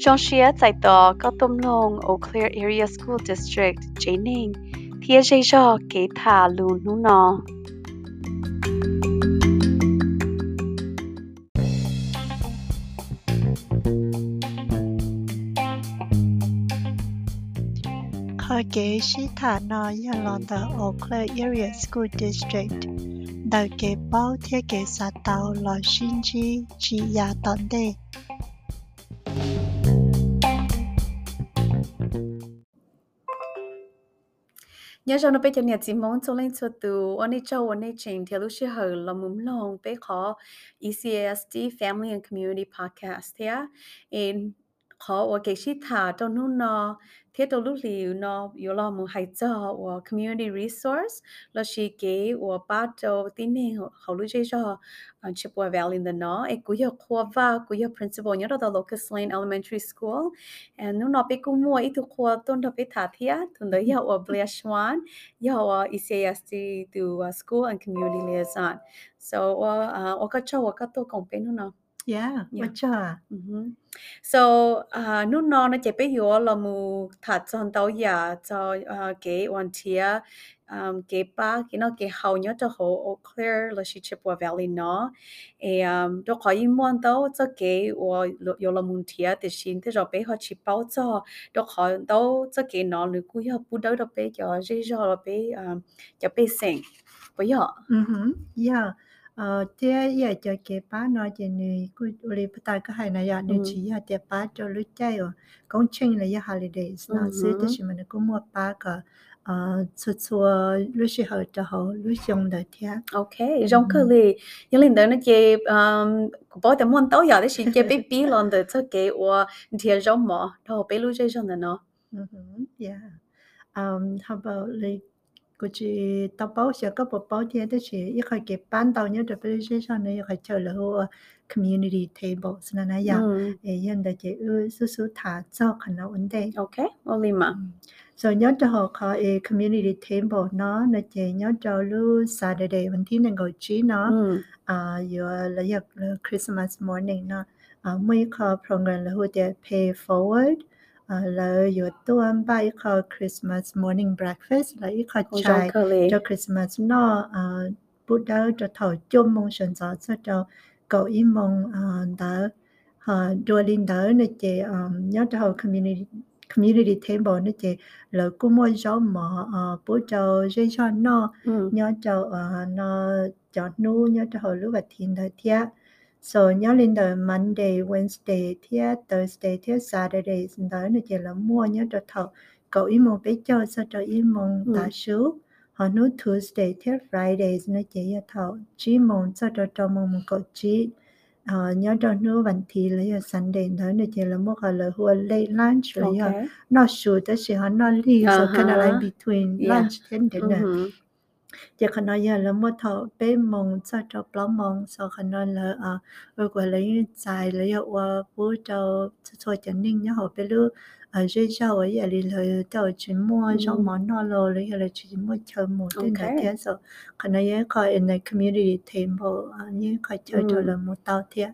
trong xia tại tòa có tôm lòng ở Clear Area School District Jining thì dây cho kế thả luôn nụ nọ. Khởi kế sĩ thả nọ ya lon tờ ở Clear Area School District. Đầu kế bao thiết kế sát tàu lo xin chi chỉ ya tòn đề. Nhớ cho nó bây giờ nhiệt chỉ mong cho lên cho từ anh ấy cho anh ấy trình thì lúc xưa là mồm lòng bé khó ECASD Family and Community Podcast thế à khó và cái shi thả trong nút nó thế trong lúc liu nó yếu lo muốn hay cho và community resource là chỉ cái và ba cho tin này họ lúc chơi cho chụp và valley the nó e cú hiệu khoa và cú hiệu principal nhớ đó Locust Lane Elementary School and nút nó bị cú mua ít tu khoa tôn đó bị thả thia tôi đấy hiệu và Blash One hiệu và ECASD to school and community liaison so và và các cháu và các tôi công bên nó Yeah, Yeah. Mhm. So, uh, nu no na che pe yo la mu tha chon tao ya cho uh, ke wan tia um ke pa ke no ke hau nyo to ho o clear la shi Chippewa Valley no e um do kho yin mon tao cho ke o yo la mun tia te shin te ro pe ho chi pao cho do kho tao cho ke no lu ku yo pu do do pe cho je jo pe um cho pe sing bo yo Mhm. Yeah. Ờ, thế giờ cho cái bá nói chuyện này cứ đi bắt tay cái hay này ya nếu Ừ. chỉ ya để bá cho lúc chơi rồi công trình là ya holidays nó sẽ tới chỉ mình cũng mua bá cái ờ cho cho lúc sẽ hợp cho họ lúc dùng đời thế Okay, giống cái li, những lần đó nó chơi um của bảo đảm món tàu giờ đấy chỉ chơi bé bí lần đó cho cái và thì giống mà đâu bé lưu chơi đó nó. Mhm. Yeah. Um, how about like cô chị tao báo sẽ có một báo tiền đó chị. Yêu cầu cái ban đầu nhớ được bây giờ này yêu cầu chờ là hồ ờ, community table so là này ya ấy hiện tại chị ư số số thả cho khả năng vấn đề ok only ừ. nhớ cho họ có community table nó là chị nhớ cho lu Saturday vấn thiên này gọi chị à giờ là giờ Christmas morning nó. À mới có program là hồ để pay forward. À, là yo tuan bai Christmas morning breakfast là ít ko cho Christmas no à, bu cho thầu chung mong shen za cho cho cậu ý mong à, đã đua đỡ nè chị nhớ cho community community table nó chị là cô gió mỏ bố cháu dây nhớ cho nó cho nu nhớ cho lúc và thiên thời thiệt So nhớ lên đời Monday, Wednesday, thia Thursday, thia Saturday, đó là chỉ là mua nhớ cho thọ. Cậu ý mong bé cho sao cho ý mong ừ. ta xứ. Họ nói Tuesday, thia Friday, nó chỉ là thọ. Chỉ mong sao cho cho mong cậu chỉ ờ, nhớ cho nó vẫn thì lấy Sunday đó là chỉ là một là hua late lunch rồi nó sure tới sẽ họ nó leave so à kind of like between lunch and dinner ừ giờ khả năng giờ là mua thọ bé mong cho cho bao mong sau khả năng là à rồi quả lấy dài lấy ở qua bố cho cho cho ninh nhá họ bé lu à dễ cho ở giờ đi lời cho chỉ mua cho món nó lo lấy là chỉ mua chơi một là Okay. thế so khả năng giờ coi in the community table à như coi chơi cho Ừ. là một tao thế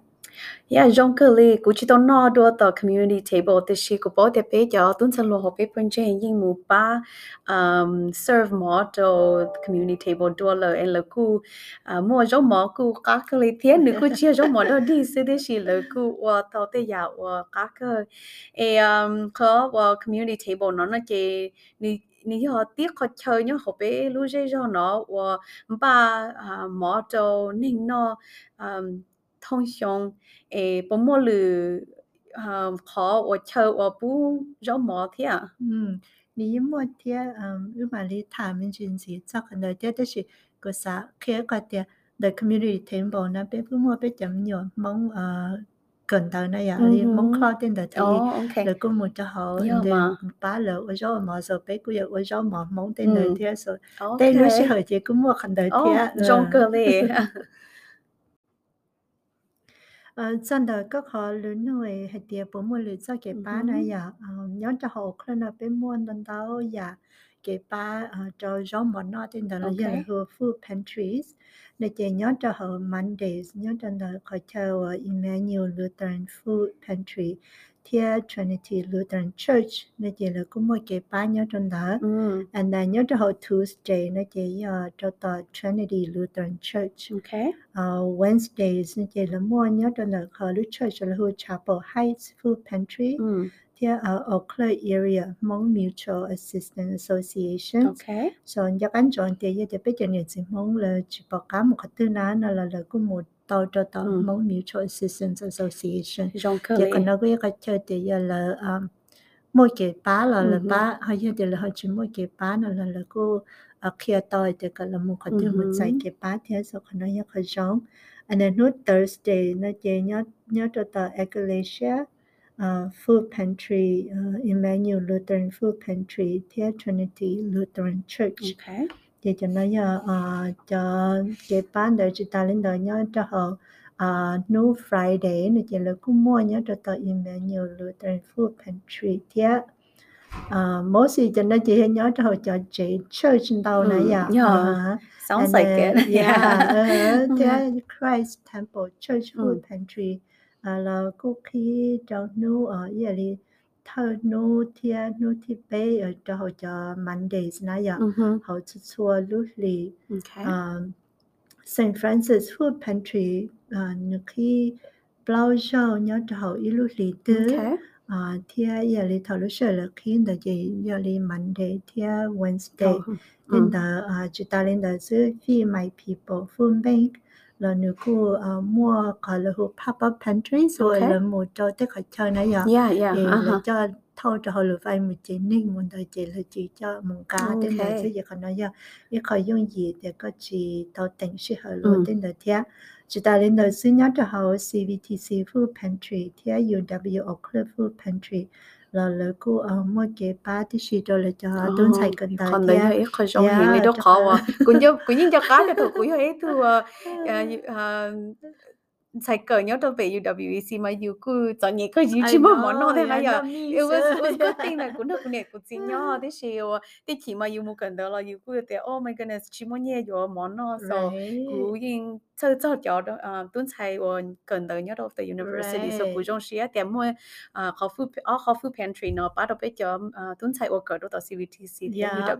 Yeah, giống cái li, cũng chỉ tao nói đua tờ community table, thì chỉ có bảo để bé cho tuần sau lo học bé phân chơi nhưng mà ba um, serve mỏ cho community table đua là em là cu. À, mua giống mỏ cu cá cái li thiên nữa cu chia giống mỏ đó đi sẽ để chỉ là cu. Và tao tới giờ và cá cái e um có và community table nó nó chỉ ni ni họ tiếc họ chơi nhá họ bé lu dây cho nó và ba à, mỏ cho nên nó um, thông thường诶，不么了，啊，好，我抽我不绕毛的啊， Ừ, nếu mà thế um, ưu mà lý thả mình chuyện gì chắc hẳn là thế đó là cái xã kia cái thế the community table nó bé cũng mua bé chấm nhiều mong uh, gần đầu này à lý mong Mhm. khó tên là thì哦，OK， rồi cũng một cho họ Yeah để mà. ba lỡ ở chỗ mà rồi bé cũng ở chỗ mà mong tên là Ừ. thế rồi ，OK， đây lúc sẽ hỏi chị cũng mua khẩn đời 哦 thế，中个嘞， Ờ, chân đời các họ lớn người hay tiệp bố mua lựa cho cái ba này à nhớ cho họ khăn là bên mua đơn tao ya cái ba ờ, cho gió món nó tên đó là giờ là Okay. food pantries để chị nhớ cho họ Mondays nhớ cho đời họ chờ Emmanuel Lutheran Food Pantry Tia Trinity Lutheran Church nó chỉ là cũng một cái ba nhớ trong đó Mm. and then nhớ cho họ Tuesday nó chỉ uh, cho tờ Trinity Lutheran Church Okay. uh, Wednesdays nó chỉ là mua nhớ cho là họ Lutheran Church là hồ Chapel Heights Food Pantry Mm. Tia ở Eau Claire area Hmong Mutual Assistance Association Okay. so nhớ anh chọn thì giờ thì bây giờ nhiều gì mong là chỉ bảo cả một cái tư ná là là cũng một tàu Ừ. Hmong Mutual Assistance Association Curly. còn nó cái cái chơi thì giờ là um, mỗi cái bá là là bá hay giờ thì là họ chỉ mỗi cái bá là là là cô kia tàu thì cái là một cái tư một dạy cái bá thế so còn nó giờ cái giống and then nó Thursday nó chỉ nhớ nhớ cho tàu Ecclesia uh, Food Pantry uh, Emmanuel Lutheran Food Pantry Tia Trinity Lutheran Church Okay. Thì cho nó giờ uh, cho cái bán để chúng ta lên đời nhớ cho họ uh, no Friday này chỉ là cũng mua nhớ cho tờ Emmanuel Lutheran Food Pantry thì uh, mỗi sự cho nó chỉ nhớ cho họ cho chị church đâu nãy Mm, giờ Sounds like then, it. yeah uh, Yeah. thì Christ Temple Church Food Mm. Pantry là cookie cho nu ở vậy đi thơ nu thia nu thi bé ở cho họ cho Mondays nãy giờ Mhm. họ chua chua lúc lì Okay. um, St. Francis Food Pantry uh, nhiều khi bao giờ nhớ cho họ ít lúc lì tư Okay. uh, thia giờ lì thầu lúc sợ là khi là gì giờ lì Monday thia Wednesday Oh. lên Mm. đó uh, chúng ta lên đó giữ Feed My People Food Bank là nếu cô uh, mua gọi là hộp pop up pantry rồi Okay. là một cho tất cả chơi này giờ Yeah, yeah. là Uh-huh. cho thâu cho họ lựa vay một chỉ ninh một đời chỉ là chỉ cho một cá tên là Okay. chứ giờ còn nói giờ ít khỏi dùng gì để có chỉ tàu tỉnh sự họ luôn Mm. tên là thế chúng ta lên đời xin nhớ cho họ CVTC Food Pantry thế UW Oak Cliff Food Pantry là là cô ở một cái ba thì chỉ cho là cho họ tuân sai cần đời Còn đấy khó trong Yeah, hiện này đâu khó à. Cũng như cũng như cho cá cho tụi cũng hơi thu cờ nhớ đâu về UWEC mà you cứ chọn nhị cứ you chỉ mà món nó thế này à. It was was good thing là cũng được cũng được cũng chỉ nhớ thế ờ thế chỉ mà you muốn cần đó là you cứ thế oh my goodness chỉ muốn nhẹ rồi món nó so cú yên chơi chơi cho đó à tuần sai và cần tới nhớ đâu từ university so Right. trong xí tiệm mua à khó food ở khó food pantry nó bắt đầu bây giờ à tuần sai và cỡ đó từ CVTC.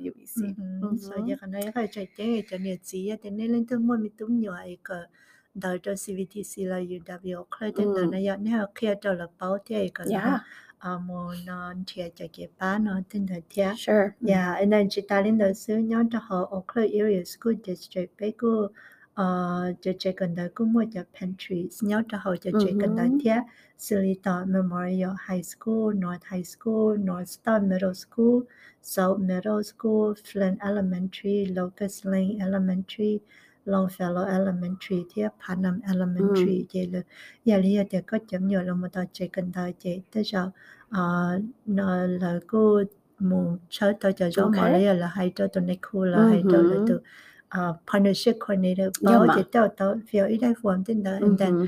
UWEC. So giờ cái này phải chạy chạy cho nhiệt gì thế nên lên tới mua tung nhiều ai cái đợi cho CVTC là UW khai tên đời này giờ nếu kia cho là báo thế cái là à mua nó chia cho cái bán nó tên đời thế sure. Yeah, and then chị ta lên đời xưa nhớ cho họ Claire Area School District. Bé cô ờ cho chị cần đời cũng mua cho pantry nhớ cho họ cho chị cần đời Mhm. thế Silita Memorial High School, North High School, North Star Middle School, South Middle School, Flint Elementary, Locust Lane Elementary, Longfellow Elementary, thì Panam Elementary, vậy là giờ lý thì có chấm nhiều là một tờ chị cần đời chị. Tới giờ ờ nó là cô mù chơi tới giờ gió mà lý là hay cho tụi này cool là hay cho là tụi uh, partnership coordinator. Bao chị tao tao phiếu ít đây form tên đó and then Mhm.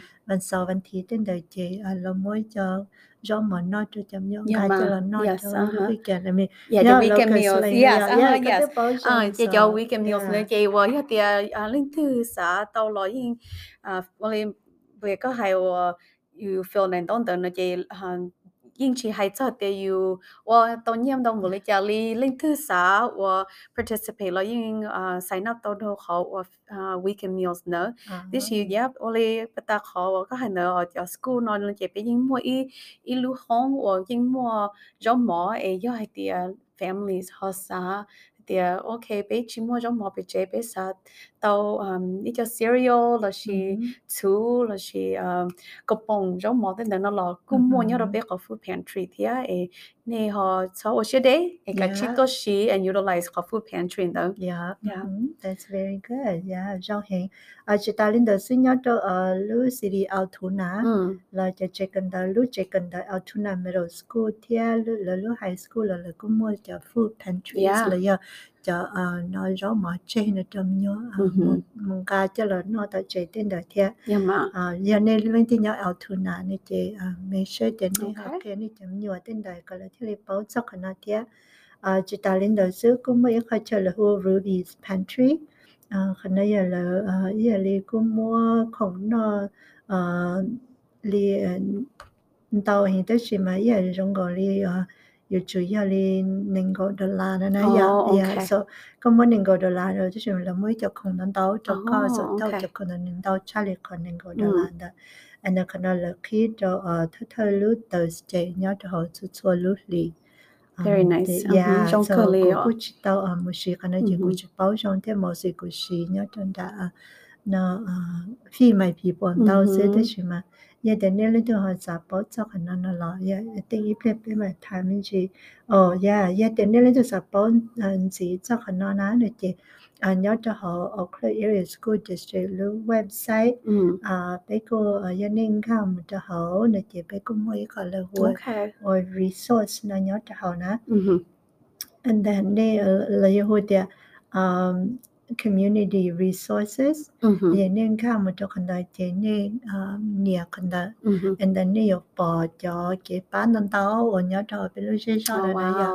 วั do mà nói dạ, dạ, dạ. ờ, cho chúng nhóm nghe genre notre champion cultural notre weekend I mean yeah the weekend meals yes uh, yes ah chị cho weekend meals nữa chị ờ, với cái thì à linh thứ xã tàu lo yên à với về có hai ờ, you feel nên tôn tận là chị ยิ่งชีให้จอดเตียอยู่ว่าตอนเยี่ยมดองมูเลยจาลีเล่นทื่อสาว่า participate แล้วยิ่งใส่นับตอนโทเขาว่า weekend meals เนอะที่ชียับโอเลปตาเขาว่าก็ให้เนอะจาก school นอนเลยเจ็บไปยิ่งมัวอีอีลูห้องว่ายิ่งมัวจอมหมอเอย่อยเตีย families ฮอสา thì ok bé chỉ mua giống mỏ bé chế bé sa tàu um ít cho cereal là chỉ chú là chỉ um cốc bông giống mỏ tên nó là cũng mua nhớ Mhm. rồi bé có food pantry thì ấy nè họ cho ở trên đấy cái cái Yeah. chỉ có chỉ and utilize có food pantry đó Yeah, Yeah. that's very good. Yeah, rau hẹn. À, chị ta lên đời sinh nhớ cho ở Lu City Altoona là cho chị cần đời Lu chị cần đời Altoona Middle School thì Lu là Lu High School là là cũng mua cho food pantries Yeah. là cho uh, ờ, nó rõ mà trên là trong nhớ ờ, ừ mong ca cho là nó tại chế tên đời thế dạ ờ, giờ nên lên tin nhớ ao thu nà nên chế mấy số tên này học cái này chấm nhớ tên đời có là thiết lập bảo cho cái nó thế chỉ ta lên đời xứ cũng mới khai chơi là hồ Ruby's Pantry. Khả năng giờ là giờ li cũng mua không nó li tàu hiện tại mà giờ trong gọi li 要主要哩能够得啦的那哦呀呀， ，OK 所咁我能够得啦的，就是了每就可能到就个哦所到 OK 就可能能到查理可能够得啦的。อันนั้นขณะเลิกคิดจะเอ่อถ้าเธอรู้ตัวเจเนี่ยจะเขาจะชัวรู้ลี Very nice. ยา Mhm. จง so เกลียว กูจิตเอาอ่ะมุชีขณะจี Mhm. กูจิเป้าจงเทม อสิกูชีเนี่ยจนดาเนาะอ่าพี่ไม่พี่ปนเต้าเสียได้ใช่ไหมยาแต่เนี่ยเลยตัวเขาจะเป้าจากขนาดนั้นหรอยาแต่อีเพลไปมาทำมันจีโอ้ยายาแต่เนี่ยเลยตัวจะเป้าอันจีจากขนาดนั้นเนี่ยจีอันยอดจะเขา Oakland Area School District หรือเว็บไซต์ อืม à bé cô ở gia đình khá một trò hậu nè chị bé cô mới có là hồi Okay. hồi resource nó nhớ trò hậu nè อือฮึ and then đây là hồi địa um, community resources. Yene ka mo to khanda chene nia khanda and then ne yo po cho ke pa nan tao o nya tao pe lo she sha da ya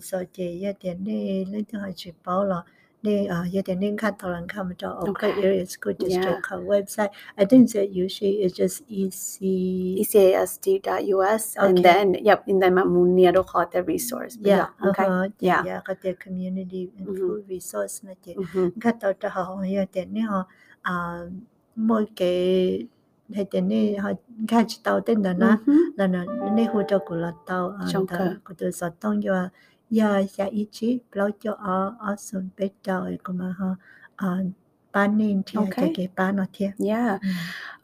so che ye te ne le ta chi pa la 那啊、呃、也点进看投篮看不到 OK area check district website. I think that usually it's just EC ECASD.us US, and then yep and then Munero got the resource. Yeah. yeah okay. Uh-huh. Yeah. Yeah. Got the community and mm-hmm. food resource 那点。看到的好有点那哈啊，莫给。係點呢？係開始到定的呢？然後呢，好多古老到啊，到古多實當要啊。Giờ sẽ ý chí bao cho ở ở sân bếp tàu của mà họ à bán nên thì Okay. yeah.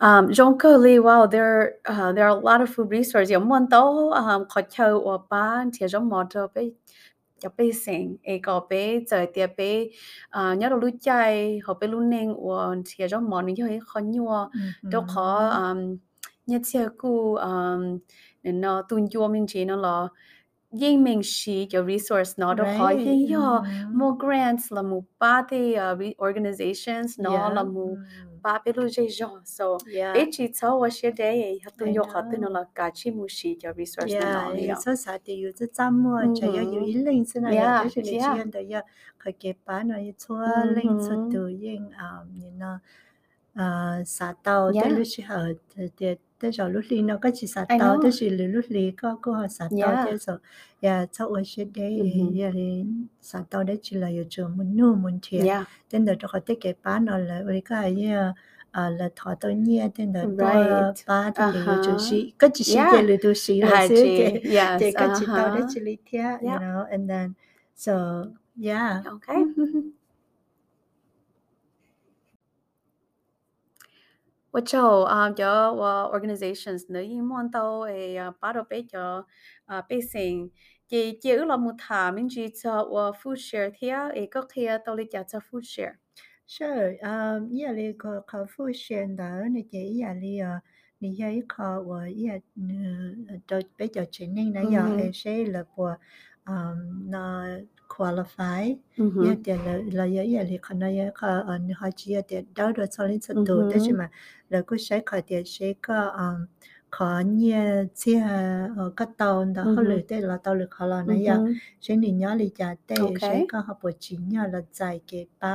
Um Jonkoli wow there uh, there are a lot of food resources. Yom mon to um kho chau or ban thia jong mo to pe cho pe sing e ko pe trời tia pe uh nhớ lu chai họ pe lu neng or thia jong mo ni yo e kho nyua đâu có um nhất chia cu um nó tuân chua mình chỉ nó là yin mình shi kiểu resource nó đâu khó yin yo mo grants là mo ba te ờ, organizations nó là mo ba pe lu je jo so be chi cho wa she de ye ha tu yo ha tu no la ka chi mo shi kiểu resource nó yo so sa te yu zu zam mo cha yo yu yin ling sin na ya shi chi yan de ya ka ke pa na yu cho ling cho tu yin um you know à, xả tàu dạ. tới lúc chị họ tới tới rồi nó có chỉ xả tàu tới chỉ lúc đi có có họ xả tàu tới rồi dạ sau ở trên đây dạ thì xả tàu đấy chỉ là ở trường muốn nuôi muốn thiệt tên đó cho họ tới bán nó là với ờ, cái ờ, à là thọ tôi nhia. Tên là tôi thì để chú chỉ sĩ để lừa tôi sĩ là sư để để có chỉ tao chỉ lý thế and then so yeah. 我就啊有我 organizations 呢，因望到诶啊，把到俾咗啊，俾成嘅嘅落木塔，民主就我 food share 贴诶个贴到你家做 food share。 Sure. Um, yeah, li ko ko fu shen da ne je ya li uh, ni ya i ko wa ya do be jo chen ning na ya Mhm. e she le po um na qualify. Ya te la la ya ya li khana ya kha an ha chi ya te da do so lin sa tu te chi ma la ku shai kha te shai ka um kha nye chi ha ka tao da ha le te la tao le kha la na ya shai ni nya li ja te shai ka ha po chi nya la zai ke pa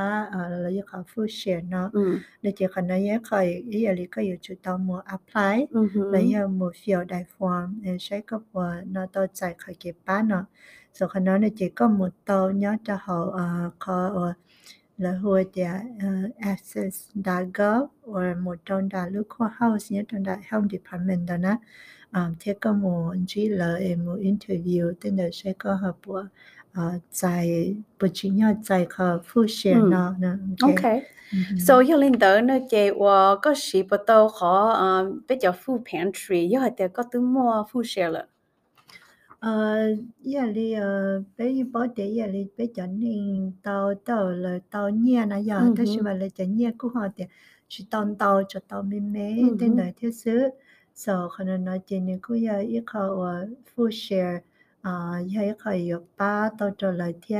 la ya kha fu she na le te khana ya kha ya li ka yu chu tao mo apply. La ya mo fill dai form shai ka po na tao zai kha ke pa na sau khi nói là chỉ có một tàu nhớ cho họ ờ, có là hồi đã access đã gov or một trong đã lúc khoa house nhớ trong đại health department đó nè thế ờ, có một chỉ là một interview tên là sẽ có hợp của ờ, tại bộ chỉ nhớ tại họ phụ xe nó nè okay ừ. so yo lên tới nó chế và có sự bắt đầu họ bây giờ food pantry yo hay có tự mua xe share ờ giờ đi ờ giờ bỏ để giờ đi bây giờ nên tàu tàu là tàu nhẹ nè giờ thế hứ. nhưng mà là chỉ nhẹ của họ thì chỉ cho tàu mê mê tên là thế sự so khả năng nói chuyện này cũng giờ họ ờ phụ share à giờ họ có ba tàu cho lại thế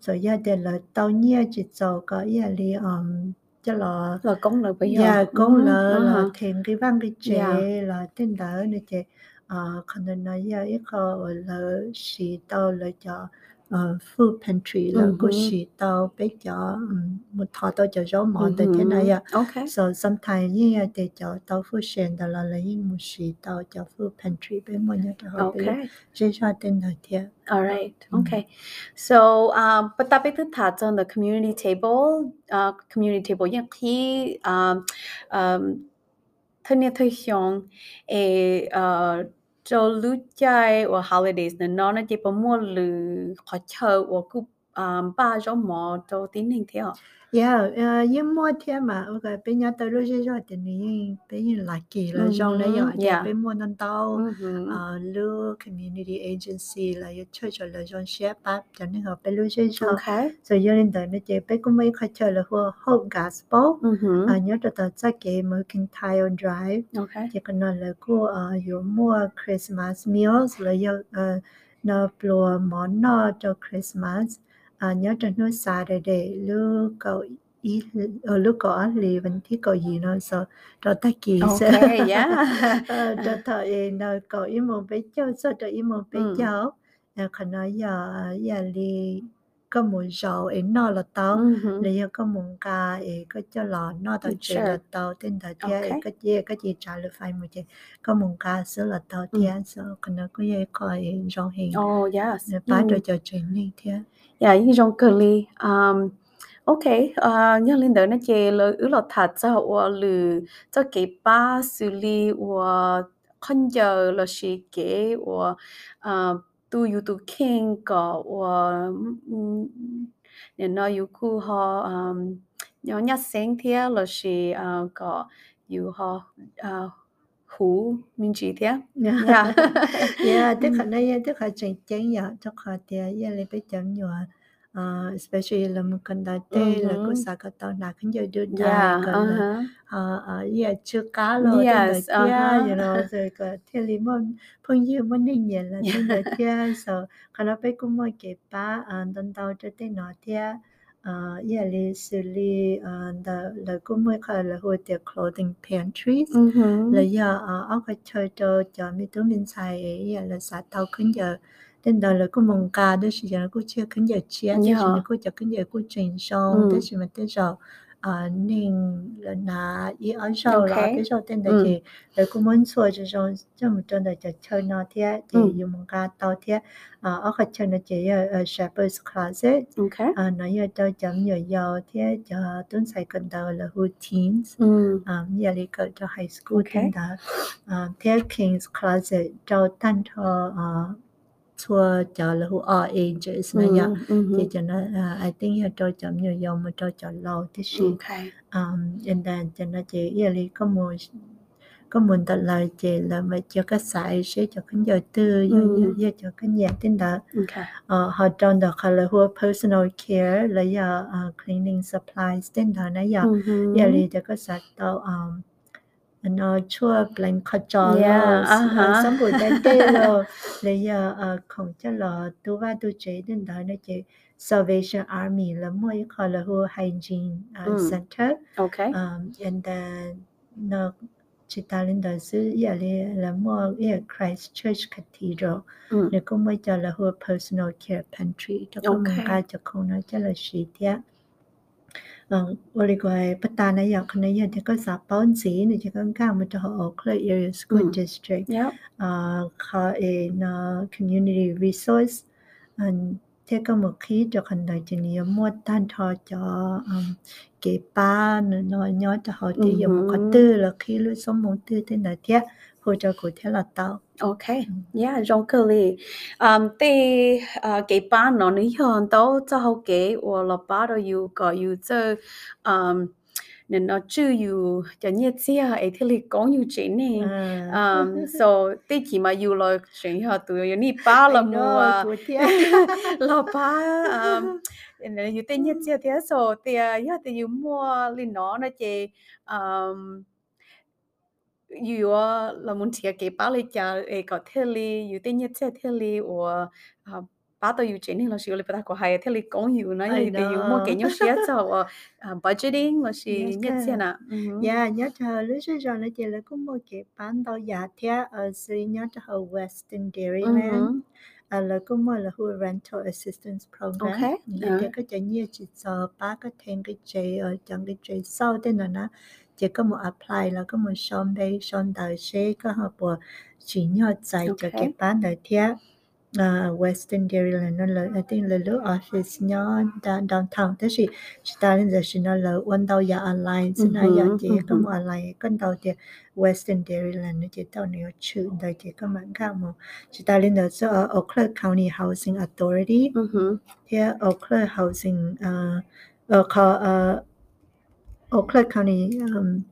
so giờ để là tàu nhẹ chỉ cho có giờ đi um cho là là công là bây giờ. Dạ cũng là là thiền cái văn cái chế Dạ. là tên đỡ này chế à khả năng nói giờ ít họ là sĩ tao là cho ờ, food pantry cô sĩ tao bé cho um, một thọ tao cho gió mòn tới thế Mhm. này à Okay. so sometimes như là để cho tao food share đó là lấy một sĩ tao cho food pantry mua nhớ cho họ bé Okay. dễ cho tên đời thiệt All right. Okay. So, um, tapi tu thả on the community table, uh, community table yang khi um, um, thân nhiệt thời hiong, e uh, cho lúc chạy or holidays nên nó nó chỉ có mua lử khó chờ or cũng um, ba cho mò cho tín hình theo. Yeah, uh, nhưng mua thêm mà ok bây giờ tôi lúc giờ thì mình bây giờ là kỳ là trong đấy giờ thì bây mua Mhm. uh, lưu community agency là yêu chơi cho là trong share bắp cho nên họ bây lúc giờ Okay. rồi giờ lên tới nó chỉ bây cũng mấy khai chơi là hoa hope gospel à nhớ cho tao chắc cái mới kinh tile drive cần nói là cô yêu mua Christmas meals là yêu nó plua món nó cho Christmas à nhớ cho nó Saturday lúc cậu ý ở lúc ăn lì vẫn thích cậu gì nó sợ cho ta kỳ sợ ờ cho thời nó cậu ý một bé cháu sợ cho ý một Ừ. cháu à khả nói giờ giờ lì có một dầu ấy nó là tao Mhm. lấy có mùng ca ấy có cho lò nó chơi Sure. là tao tên tao thia ấy Okay. có gì có gì trả lời phải một chứ có mùng ca sữa là tao Ừ. thia sợ còn nó có gì coi rong hình Oh, yes. để bắt Mm. được cho training thia Yeah, những trong cơ li. Um, okay, uh, nhớ lên đó nó chê là ứ lọt thật cho họ lử cho cái ba xử lý và con giờ là sĩ kế và uh, tu yu tu king có và nên nó yu ku họ um, nhỏ nhát sáng thế là sĩ uh, có yu họ uh, hú mình chỉ thế. Yeah. yeah tức là Mm. này tức là chân chân ya cho họ thia ya lấy bé chấm nhiều uh, especially là một con đại tê là cô Mhm. sa cái tao nạc khinh giờ đưa đài Yeah, là uh-huh. ờ ờ yeah chưa cá lo tên đời Yes, tia you uh-huh. know rồi có thiên lý môn phong yêu môn ninh nhẹ là tên đời tia so nó bé cũng mua cái ba ờ tân tàu cho tên nó tia ờ yeah lý xử lý ờ là là cũng mua cái là hồi tiệc clothing pantries là Mhm. giờ ờ ở cái chơi cho cho mi tú mình xài yeah là xã tàu khinh giờ tên đời là cũng mong ca đó là giờ cũng chưa khinh giờ chia Yeah. là cũng chưa khinh giờ cũng chuyển xong Mm. là tới giờ à nên là na ý ở sau là cái sau tên Mm. thì là cũng muốn xua cho trong trong một trận là cho chơi nó thế thì dùng một cái tàu thế à ở cái chơi nó chỉ ở Shepherd's Closet Okay. à nó giờ cho chấm nhiều giàu thế cho tuần sai cần đầu là Mm. à giờ đi cỡ cho high school tên đó à thế King's Closet cho tan cho à chua cho là who all ages ya Mm. thì cho nó à, I think là cho chấm nhiều giàu mà cho cho lâu gì Okay. um, and then cho nó chỉ lý có một có một tật lời chỉ là mà cho cái sải sẽ cho cái giờ tư giờ cho cái nhà tên đó họ trong đó là hua personal care là giờ cleaning supplies tên đó nó giờ giờ Mhm. lý cho cái sải tao um nó chua blanket cho Yeah, lo uh-huh. sống buổi đến tê lo là giờ ờ, không cho lo tu va tu chế đến đó nó chỉ Salvation Army là mỗi cái là hua hygiene uh, Mm. center Okay. um, and then nó chỉ ta lên đó xứ giờ là là mua ở Christchurch Cathedral Mm. nếu cũng mới cho là hua personal care pantry cho một Okay. cái cho không nói cho là sĩ tiết ờ tôi gọi bắt ta này giờ cái này giờ thì có xã bảo sĩ này chỉ có cái mà cho họ Clay Area School Mm. District Yep. ờ họ in uh, community resource and thế có một khi cho hành động chỉ nhiều mua tan thọ cho um, cái ba nó nói nhớ cho họ thì dùng một cái Mhm. tư là khi lúc sống một tư thế nào thế hỗ trợ cụ thể là tao Okay. Ừ. Yeah, trong cơ li. Um, thì uh, cái ba nó ní hơn đâu cho hậu kế và là ba đó yêu có yêu cho um, nên nó chưa yêu cho nhiệt chia ấy thì li có yêu chế nè. à Um, so thì chỉ mà yêu là chuyện họ tụi yêu ní ba là mua là ba um, nên yêu tên nhiệt chia thế so thì yeah thì yêu mua li nó nó chỉ um, 유어 라몬티가 게발리자 에거 텔리 유데니체 텔리 오 bắt đầu chuyện là sự là bắt đầu hay thế là con hiểu nó thì để một cái nhớ sẽ cho budgeting là sự nhất thế nào yeah nhớ cho lúc trước rồi nó là cũng một cái ban đầu giả thế ờ, ở sự nhớ cho ở Western Dairyland à ờ, là cũng một là hua rental assistance program. Okay. thì có cho nhiều chỉ cho ba cái thêm cái chế ở trong cái chế sau thế nào nó chỉ có một apply là có một xong đây xong đời sẽ có học bộ chỉ nhau dạy cho Okay. cái bán đời thiệt à Western Dairyland nó là I think là lúc office nhỏ down downtown thế thì chỉ ta lên giờ nó là one đầu ya online xin nó ya Mhm, chỉ có mhm. một online con đầu thì Western Dairyland nó chỉ tao nhiều chữ đời chỉ có mạng cao một chỉ ta lên giờ ở Oak Cliff County Housing Authority Mhm. thì Oak Cliff Housing ờ ờ có ờ Oak Cliff County um,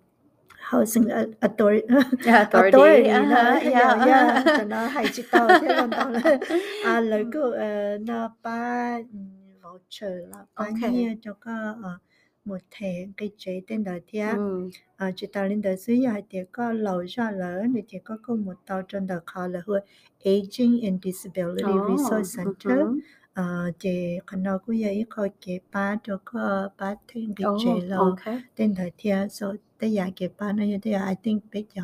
Housing Authority Yeah, authority. authority Uh-huh. đó Yeah. yeah yeah uh-huh. cho nó hay chỉ tao thế còn tao là à của ờ, nó ba voucher là ba Okay. nhiêu cho có ờ, một thẻ cái chế tên đời thiệt Mm. à chỉ tao lên đời dưới hay thì có lâu ra lớn thì chỉ có có một tàu trên đời khó là hồi Aging and Disability. Resource Center mhm. à chỉ còn nó cũng vậy có cái ba cho có ba thêm cái chế Oh, là okay. tên thời thiệt so tới giờ cái ba nó như thế I think bây giờ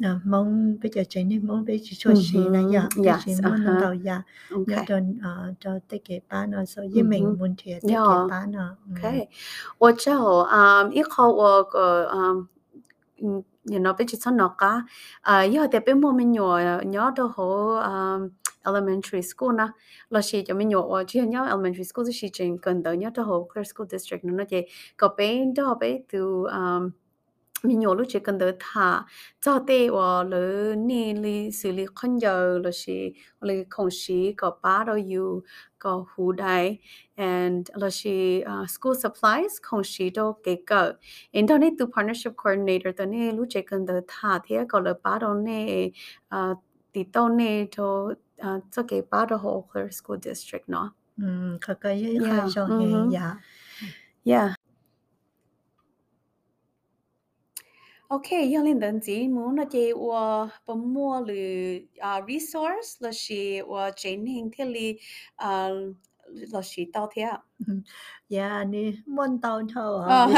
à, mong bây giờ chế nên mong bây giờ cho chị là Mhm. giờ bây Yes, giờ muốn uh-huh. đầu giờ nhớ Okay. trên ờ cho tới cái ba nó so với mình Mhm. muốn thiệt tới cái Yeah. ba nó ừ. ，OK，我就嗯，以后我个嗯嗯，you know，比如说那个啊，以后特别我们鸟鸟都好嗯 elementary school na lo shi cho mình nhỏ chứ nhớ elementary school thì chỉ cần tới nhớ cho hồ Clear School District nó chỉ có bên đó bên từ um, mình nhỏ lúc chỉ cần tới thả cho tê và lỡ nè lì xử lý con giờ là chỉ là không chỉ có ba đôi yêu có hú đại and là chỉ uh, school supplies không chỉ đâu kể cả in đó nè từ partnership coordinator tới nè lúc chỉ cần tới thả thế có lỡ ba đôi nè ờ, tí tao nè cho uh, took about the whole Clear School District, no? Mm, yeah. Mm-hmm. Ừ yeah. Yeah. OK, yang linh đơn chỉ muốn là chị và bấm mua lử uh, resource là chị và chính hình thế li 啊，那是到天。 dạ ni muốn tàu thầu à 哦，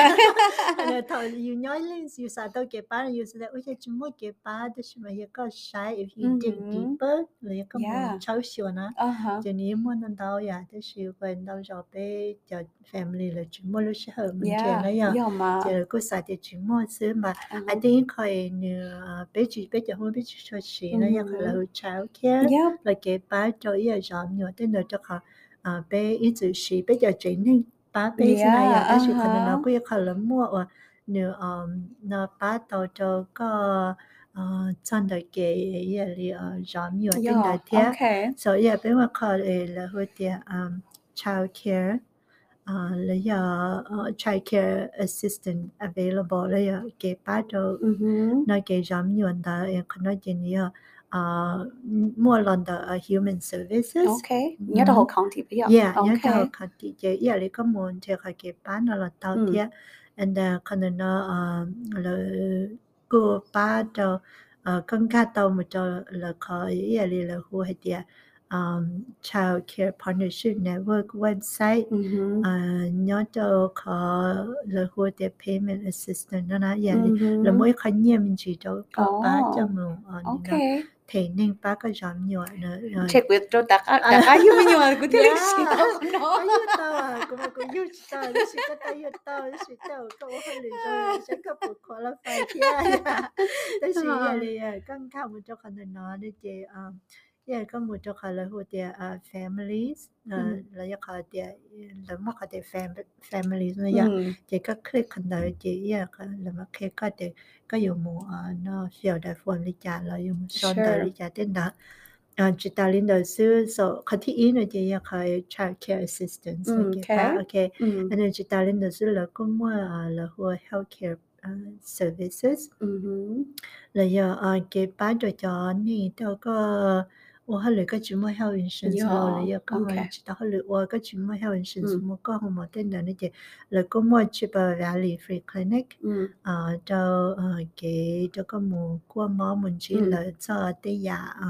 anh thầu you nói lên you sa tàu cái ba you say ôi chỉ mua cái ba đó chứ mà có sai if you dig mhm, deeper là có một yeah, cháu xíu nó 啊哈， cho nên muốn ăn tàu ya đó là quen tàu rồi bé cho family là chỉ mua lúc sẽ hợp mình chơi yeah，nó ya 要嘛， giờ có sai thì chỉ mua xứ mà 啊 I 哈， think 佢呢bé chỉ bé chỉ không biết cho chị nó ya là 嗯 child care ，Yep，了给把做一个人有的那就好 啊，被一直是比较真的把被是那 yeah，样，但啊是可能那哈，个可能摸啊，你嗯那把到这个呃真的给一里呃人有的那 yeah，天， OK，所以被我考虑了会点嗯 child care。啊，你有呃 child care assistant available，你有给把到嗯哼，那给人用的，也可能见你 uh, more under uh, human services. Okay. Nhớ đầu ừ. county bây giờ. Yeah, nhớ đầu county giờ. Yeah, lý có muốn thì khai kế bán là tàu tia. Ừ. And ờ, uh, còn nó uh, là cô ba cho uh, ờ, con cá tàu mà cho là có ý lý là hú hay tia. Um, Child Care Partnership Network website mm-hmm. uh, nhớ cho có là hú tia payment assistance nó nói vậy là mỗi khái niệm mình chỉ cho có ba cho mình. Okay thì nên pa cái giọng nhiều nữa rồi check with cho ta ta ta yêu của tôi cũng thế lịch dạ. nó yêu tao à cũng cũng yêu tao lịch sử cái tay yêu tao lịch sử tao có hơi lịch rồi sẽ có một khóa là phải kia đó là gì vậy căng thẳng một chỗ khả năng nó để chị à. Yeah, kan mu to khala hu dia families la ya kha dia la ma kha dia families na ya je ka click kan da je ya ka la ma ke ka de ka yo mu no xiao da phone li cha la yo mu son da li cha den da chị ta lên đầu sư so khi thì in rồi thì cái child care assistance okay okay and then chị ta lên đầu sư là cũng mua là hua health care Uh, services. Mm -hmm. Là giờ uh, cái bán đồ cho này tôi có ô hay là cái chuyện mua health insurance Yeah, rồi là giờ có okay. hỏi chỉ tao hỏi là ô cái chuyện mua health insurance Ừ. mua có không mà tên là nó chỉ là có mua Chipper Valley Free Clinic 嗯 cho ờ, cái cho có mua qua mỏ mình chỉ Ừ. là cho tới giờ ờ,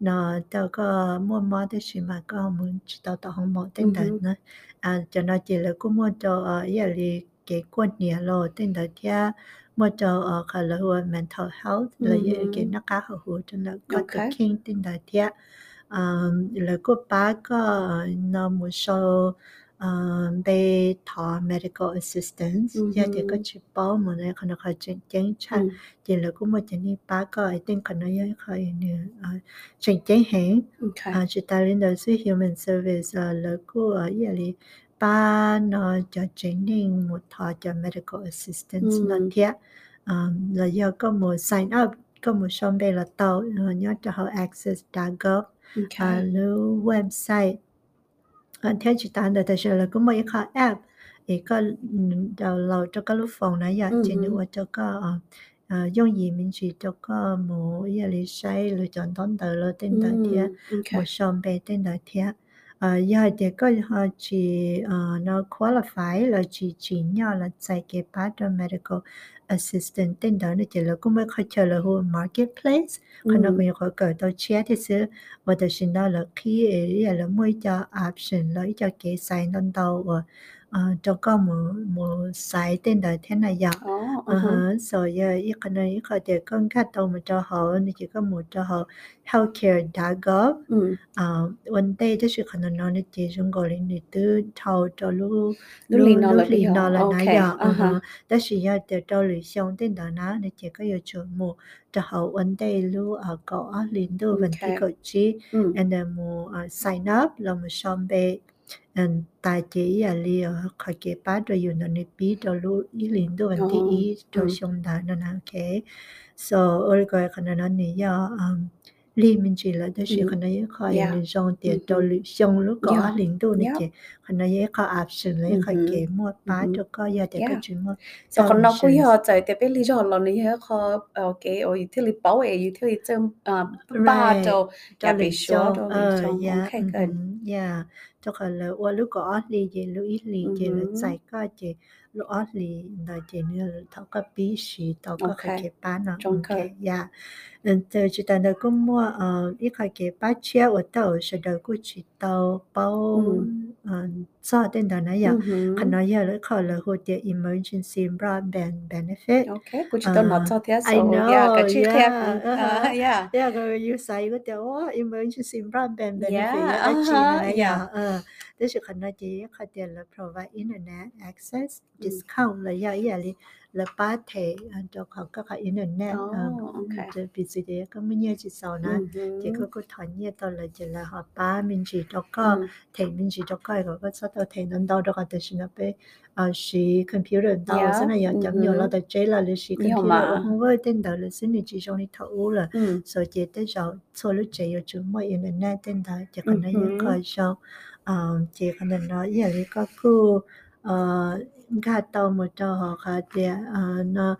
nó đâu có mua mỏ tới chuyện mà có muốn chỉ tao tao không mua tên là Mhm. nó à cho nó chỉ là có mua cho ờ giờ là cái quan niệm rồi tên là theo mua cho ờ khả là hùa mental health là cái nó cá hữu hữu cho nó có cái kinh tên là theo um le ko pa ko no mu so um be tho medical assistance ya de ko chi pa mo ne kana ka chen chen cha de le ko mo chen ni pa ko i think kana ya ka ni chen chen he a chi ta lin de su human service le ko ya li ba nó cho training một thọ cho medical assistance nó thiệt um, là do có một sign up có một xong đây là tàu nhớ cho họ access.gov okay. uh, lưu website. Uh, theo chỉ tàn được thì là có một cái app thì có đầu lâu cho cái lúc phòng này giờ. Chỉ nếu cho có dùng gì mình chỉ cho có một cái lý sai lựa chọn tốn tờ lo tên tờ thiệt một xong đây tên tờ thiệt ờ giờ thì có họ chỉ ờ nó qualify là chỉ chỉ nhau là tại cái part of medical assistant tên đó nó chỉ là cũng mới khai chờ là hồ marketplace. Còn nó cũng có cỡ tàu chia thì sự và đó xin đó là khi ấy là mới cho option lấy cho cái sign on tàu và cho có một một sai tên đó thế này vậy ờ hả rồi giờ ít cái này ít cái để con khách tàu mà cho họ thì chỉ có một cho họ. Healthcare.gov ờ vấn đề đó sự khả năng nó chỉ dùng gọi là để từ thầu cho lúc lúc lúc lúc liền đó là nãy giờ. ờ hả đó sự giờ để cho tên đó nó thì chỉ có yêu cầu một cho họ vấn đề lúc ở có liền đó vấn đề có chỉ and then một sign up là một xong về and tài chế à li ở khỏi cái bát rồi yêu nó nếp bí cho lu ý liền đó vấn đề ý cho xong đó nó nào cái so ở cái khả năng nó này giờ li mình chỉ là đó là khả năng khỏi những dòng tiền cho lu xong lúc có liền đó này cái khả năng cái có option lấy khỏi cái mua bát cho có giờ để cái chuyện mua so còn nó cũng giờ chạy để biết lý do là này có cái ở utility bảo vệ utility trong ba cho cho bị số ờ yeah yeah cho khả là qua lúc có li gì lúc ít li gì là chạy có gì lúc ót li là gì nữa thấu có bí sĩ có cái cái bán nó ok yeah nên từ chỉ tao được cũng mua ờ ít cái cái bán chia ở tao sẽ được cũng chỉ tao bao ờ cho tên đó này ya khả năng ya là khả là hồ địa emergency broadband benefit ok cũng chỉ tao nói cho thế I know yeah cái chi yeah yeah yeah yeah cái you say cái tiêu emergency broadband benefit Yeah, ya anh chị uh-huh, này yeah. ya ờ thế sự khả năng chỉ khả địa là provide internet access discount là ya ya li là ba thể cho họ các cái internet Oh, okay. từ vì gì đấy có mấy nhiêu chỉ sau nè chỉ có cái thoại nhiêu tao là chỉ là họ ba mình chỉ cho có thể mình chỉ cho có cái cái sao tao thể nên đâu đó cái sự nó bé à sĩ computer đâu Yeah, thế này giờ chấm nhiều là tao chế là là sĩ Nhiều computer không với tên đầu là xin chỉ trong đi thấu là Ừ. rồi chỉ tới giờ số lúc chế ở chỗ mọi internet tên đầu chỉ cần Mhm. coi sau chỉ cần nói giờ thì có cứ ờ gà tàu một cho họ khá để nó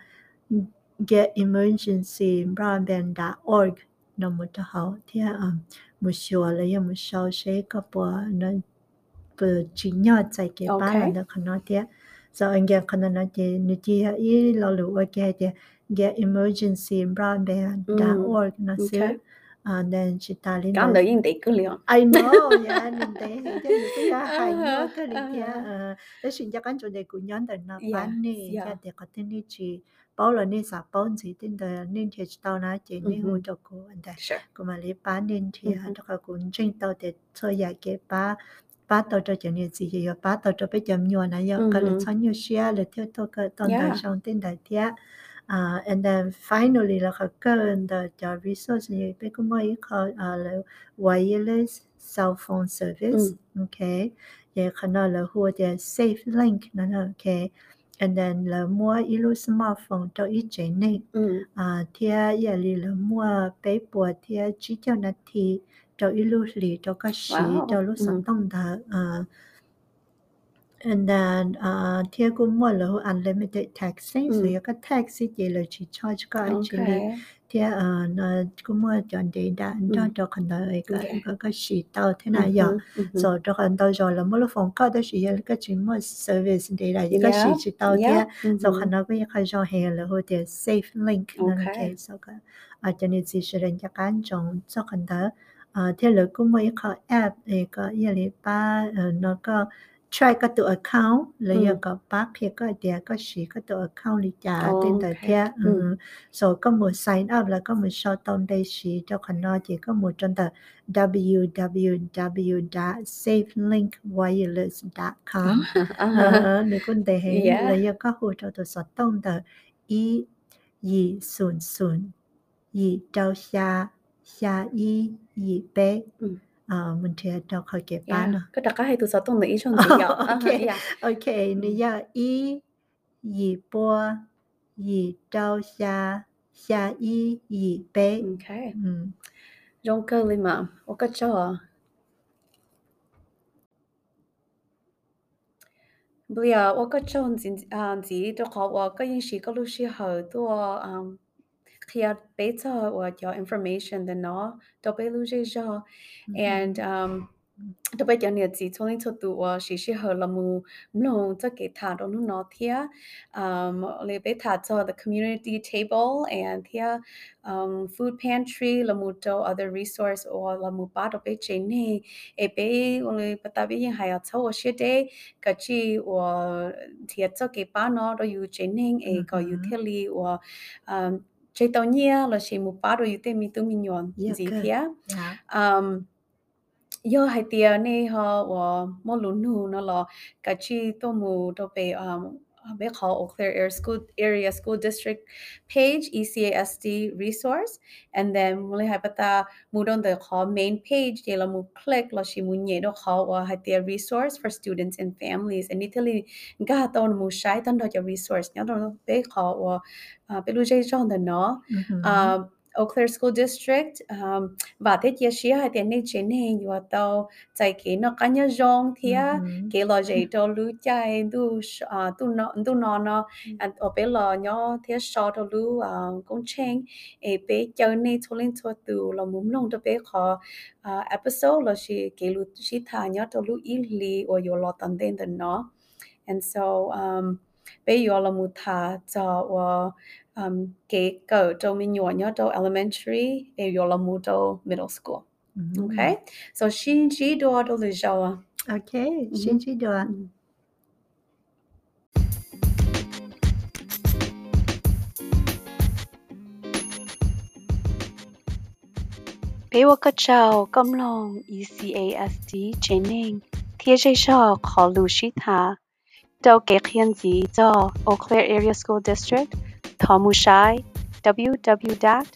get emergency broadband.org nó một cho họ thì một số là những một số sẽ có bộ nó bờ chỉ nhỏ tại cái ba là nó khả năng thì so anh nghe khả năng thì nếu chỉ ý lo lụ ở cái thì get emergency broadband.org nó sẽ. And then chỉ ta lên Cảm thấy yên tĩnh cứ liền. I know, yeah, nên thế thì cái cái là hay Uh-huh, nó cái lý kia, uh-huh. ờ, để xin cho các chỗ này của nhóm đời nó Yeah, bán nè, cho để có thể nên chỉ bảo là nên sạp bao gì tên đời nên thì tao nói chỉ nên hỗ trợ của anh ta, của mà lấy bán nên thì Mhm. cho các cũng trên tao để cho giải cái ba ba tao cho chuyện gì thì ba tao cho bây giờ nhiều này giờ cái là cho nhiều share là theo tôi cái tao đời Yeah. trong tên đời thiệt. Uh, and then finally là cái cái the the resource như bây giờ mới có uh, là wireless cell phone service. Okay. Vậy khả năng là hùa để safe link là okay. And then là mua ilu smartphone cho ít chế này. Ừ. À thì giờ là mua bé bùa thì chỉ cho nó thì cho ilu lì cho cái sĩ cho lúc Ừ. sống tông thở. And then uh, theo cũng mua là unlimited taxi, ừ. rồi cái taxi chỉ là chỉ charge có anh chỉ đi. Theo ờ, nó cũng mua chọn để đã. Ừ. Cho cho cần tới cái cái cái chỉ tàu thế này ừ, giờ, ừ, rồi cho cần tới rồi là mỗi lúc phòng có tới chỉ cái chỉ mua service để là cái chỉ chỉ tàu thế, rồi cần nó bây giờ cho hè là hồi thì safe link. Nên cái sau cái à cho nên chỉ sử dụng cái cái trong cho cần tới à theo là cũng mua cái app này có cái là ba ờ, nó có try ก็ตัว account เลยก็ปักเพียก็เดียก็ชีก็ตัว account ลิจ่าเต็มแต่เทียอืม so ก็หมด sign up แล้วก็หมดชอตอนได้ชีเจ้าคันนอจีก็หมดจนแต่ www.safelinkWireless.com เออนี่คุณเดเห็นเลยก็หูเจ้าตัวสอดต้องแต่ e ยี่ศูนย์ศูนย์ยี่เจ้าชาชาอียี่เป๊ 아, 문제도 거기에 야, 빠나. 그 다가 해도 저도 너 이전 돼요. 오케이, 야, 오케이, 니야 이 이보 이도샤 샤이 이베. 오케이. 음. ronka lima okachoa blia okachoa nzi nzi to ka wa ka yin shi ka lu shi ha to um kia beta or your information the no do be lu jo and um to be yan ji chong to tu wa shi shi ho la mu no to ke tha do nu no thia um le be tha to the community table and thia um food pantry la mu to other resource or la mu pa do be che ne e be le pata bi yin ha ya cho wa shi de ka chi wa thia to ke pa no do yu che ning e yu theli or um chế tàu nhia là chỉ một ba đôi tên mi tu mi nhọn gì thế um yo hai tia ne ha wa mo lu nu na la ka chi to mu to pe um call Eau Claire Area School Area School District page, ECASD resource, and then muli hapata mudon the call main page, de la mu click la shi mu nye do call wa hatia resource for students and families. And Italy ga ton mu shai tan do resource, nya do be call wa ah, pe lu jay john the no. Eau Claire School District um, và thế chia sẻ hai tiền này trên này vừa tàu chạy cái nó cá nhân rong thì á cái lo dạy cho lũ chạy tu à tu nó tu nó nó. Anh ở bên lo nhỏ thế sau đó lũ à công trình ấy bé chơi này cho lên cho từ là muốn lòng cho bé họ episode là chỉ cái lũ chỉ thà nhỏ cho lũ ít li or yo lo tận đến nó. And so um bé yo là một thà cho um, ke go do mi nyo do elementary e yo la mu do middle school. Mm-hmm. Okay, so shin ji do do le jawa. Okay, mm-hmm. shin ji do. Mm-hmm. Bé wo ka chao kam long ECASD training thia jay sha kho lu shi tha do ke khian ji do Eau Claire Area School District Kamushai, www.ecasd.us.